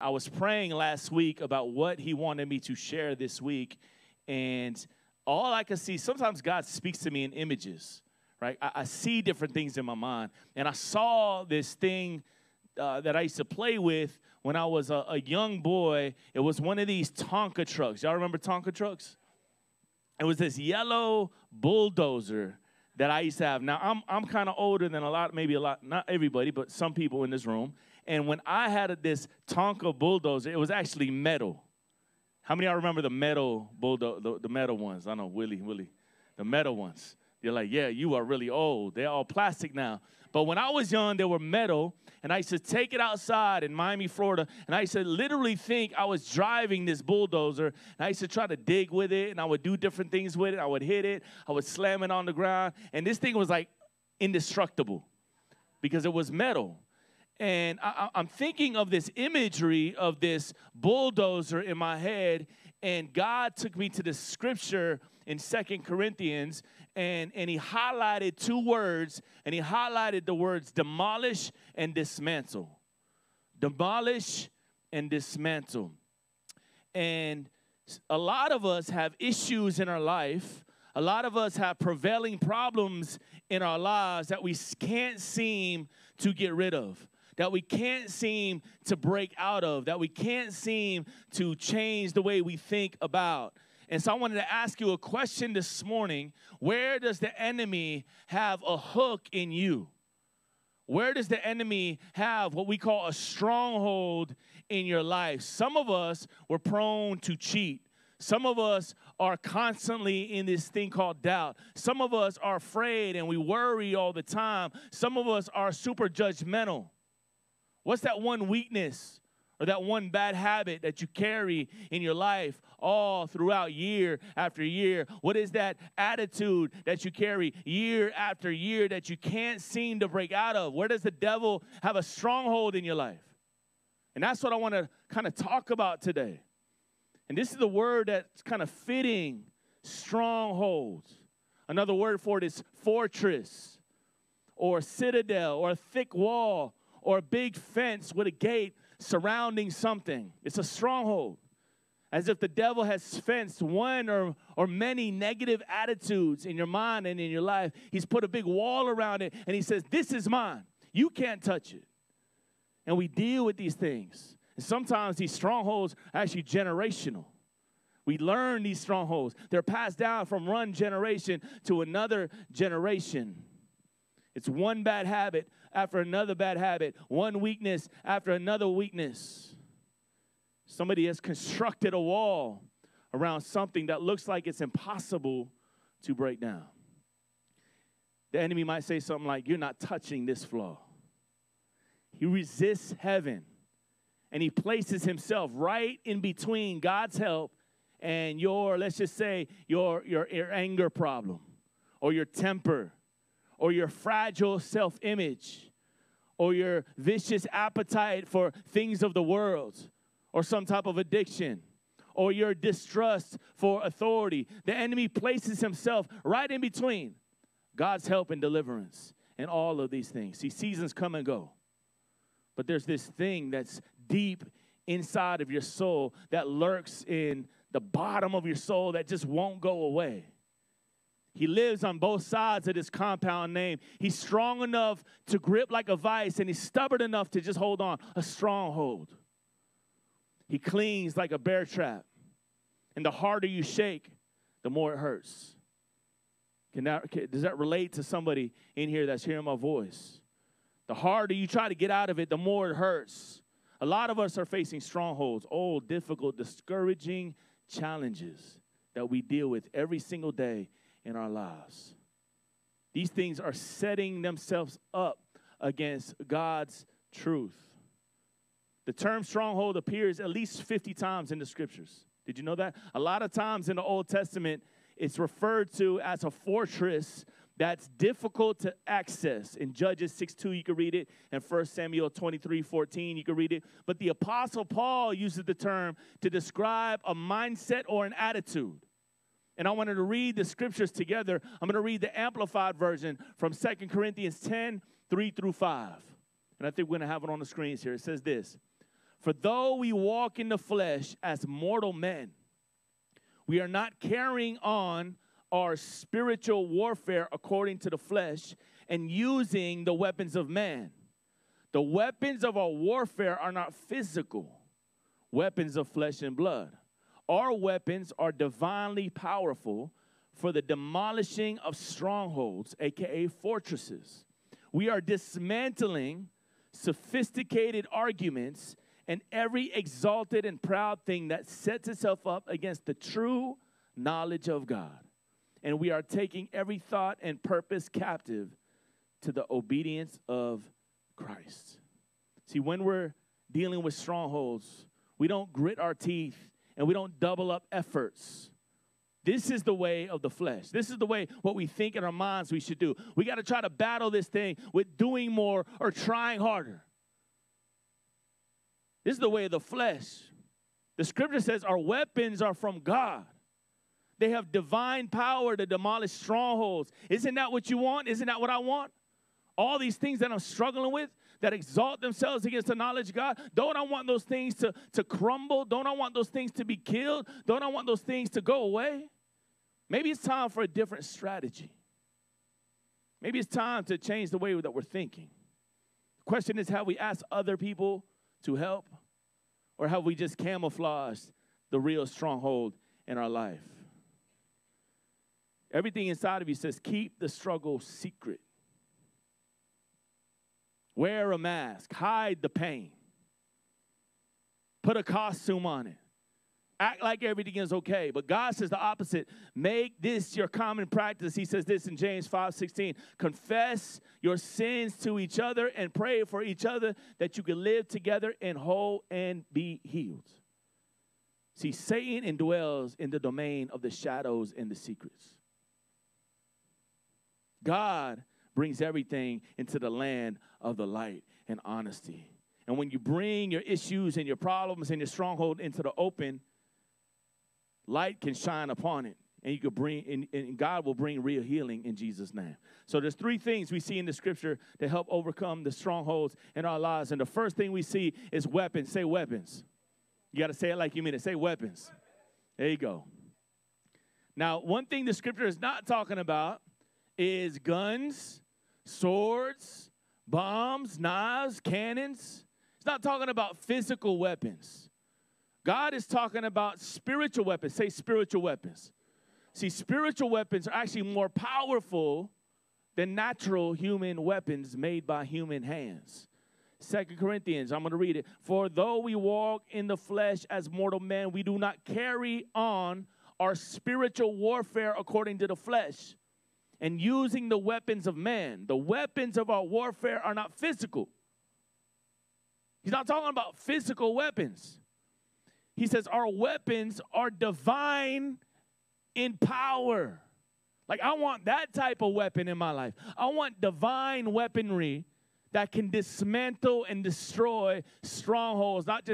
I was praying last week about what he wanted me to share this week, and all I could see, sometimes God speaks to me in images, right? I, I see different things in my mind, and I saw this thing uh, that I used to play with when I was a, a young boy. It was one of these Tonka trucks. Y'all remember Tonka trucks? It was this yellow bulldozer that I used to have. Now I'm I'm kind of older than a lot, maybe a lot, not everybody, but some people in this room. And when I had this Tonka bulldozer, it was actually metal. How many of y'all remember the metal bulldozer, the, the metal ones? I know Willie, Willie, the metal ones. You're like, yeah, you are really old. They're all plastic now. But when I was young, they were metal, and I used to take it outside in Miami, Florida, and I used to literally think I was driving this bulldozer, and I used to try to dig with it, and I would do different things with it. I would hit it, I would slam it on the ground, and this thing was like indestructible because it was metal. And I, am thinking of this imagery of this bulldozer in my head, and God took me to the scripture in Second Corinthians, and, and he highlighted two words, and he highlighted the words demolish and dismantle. Demolish and dismantle. And a lot of us have issues in our life. A lot of us have prevailing problems in our lives that we can't seem to get rid of that we can't seem to break out of, that we can't seem to change the way we think about. And so I wanted to ask you a question this morning. Where does the enemy have a hook in you? Where does the enemy have what we call a stronghold in your life? Some of us were prone to cheat. Some of us are constantly in this thing called doubt. Some of us are afraid and we worry all the time. Some of us are super judgmental. What's that one weakness or that one bad habit that you carry in your life all throughout year after year? What is that attitude that you carry year after year that you can't seem to break out of? Where does the devil have a stronghold in your life? And that's what I want to kind of talk about today. And this is the word that's kind of fitting strongholds. Another word for it is fortress or citadel or a thick wall or a big fence with a gate surrounding something. It's a stronghold. As if the devil has fenced one or, or many negative attitudes in your mind and in your life. He's put a big wall around it and he says, This is mine. You can't touch it. And we deal with these things. And sometimes these strongholds are actually generational. We learn these strongholds. They're passed down from one generation to another generation. It's one bad habit after another bad habit, one weakness after another weakness. Somebody has constructed a wall around something that looks like it's impossible to break down. The enemy might say something like, You're not touching this flaw. He resists heaven and he places himself right in between God's help and your, let's just say, your, your, your anger problem or your temper or your fragile self image or your vicious appetite for things of the world or some type of addiction or your distrust for authority. The enemy places himself right in between God's help and deliverance and all of these things. See, seasons come and go. But there's this thing that's deep inside of your soul that lurks in the bottom of your soul that just won't go away. He lives on both sides of this compound name. He's strong enough to grip like a vice, and he's stubborn enough to just hold on, a stronghold. He clings like a bear trap. And the harder you shake, the more it hurts. Can that, can, does that relate to somebody in here that's hearing my voice? The harder you try to get out of it, the more it hurts. A lot of us are facing strongholds, old, difficult, discouraging challenges that we deal with every single day in our lives. These things are setting themselves up against God's truth. The term stronghold appears at least 50 times in the scriptures. Did you know that? A lot of times in the Old Testament, it's referred to as a fortress that's difficult to access. In Judges 6 2, you can read it. In 1 Samuel 23 14, you can read it. But the Apostle Paul uses the term to describe a mindset or an attitude and I wanted to read the scriptures together. I'm going to read the amplified version from Second Corinthians 10 3 through 5. And I think we're going to have it on the screens here. It says this For though we walk in the flesh as mortal men, we are not carrying on our spiritual warfare according to the flesh and using the weapons of man. The weapons of our warfare are not physical weapons of flesh and blood. Our weapons are divinely powerful for the demolishing of strongholds, aka fortresses. We are dismantling sophisticated arguments and every exalted and proud thing that sets itself up against the true knowledge of God. And we are taking every thought and purpose captive to the obedience of Christ. See, when we're dealing with strongholds, we don't grit our teeth and we don't double up efforts. This is the way of the flesh. This is the way what we think in our minds we should do. We got to try to battle this thing with doing more or trying harder. This is the way of the flesh. The scripture says our weapons are from God. They have divine power to demolish strongholds. Isn't that what you want? Isn't that what I want? All these things that I'm struggling with that exalt themselves against the knowledge of God, don't I want those things to, to crumble? Don't I want those things to be killed? Don't I want those things to go away? Maybe it's time for a different strategy. Maybe it's time to change the way that we're thinking. The question is have we asked other people to help? Or have we just camouflaged the real stronghold in our life? Everything inside of you says, keep the struggle secret. Wear a mask, hide the pain, put a costume on it. Act like everything is okay. But God says the opposite. Make this your common practice. He says this in James 5 16. Confess your sins to each other and pray for each other that you can live together in whole and be healed. See, Satan indwells in the domain of the shadows and the secrets. God brings everything into the land of the light and honesty. And when you bring your issues and your problems and your stronghold into the open, light can shine upon it and you could bring and, and, god will bring real healing in jesus name. So there's three things we see in the scripture to help overcome the strongholds in our lives. And the first thing we see is weapons. Say weapons. You got to say it like you mean it. Say weapons. There you go. Now one thing the scripture is not talking about is guns swords bombs knives cannons it's not talking about physical weapons God is talking about spiritual weapons. Say spiritual weapons. See, spiritual weapons are actually more powerful than natural human weapons made by human hands. Second Corinthians, I'm going to read it. For though we walk in the flesh as mortal men, we do not carry on our spiritual warfare according to the flesh and using the weapons of man. The weapons of our warfare are not physical. He's not talking about physical weapons. He says, Our weapons are divine in power. Like, I want that type of weapon in my life. I want divine weaponry that can dismantle and destroy strongholds, not just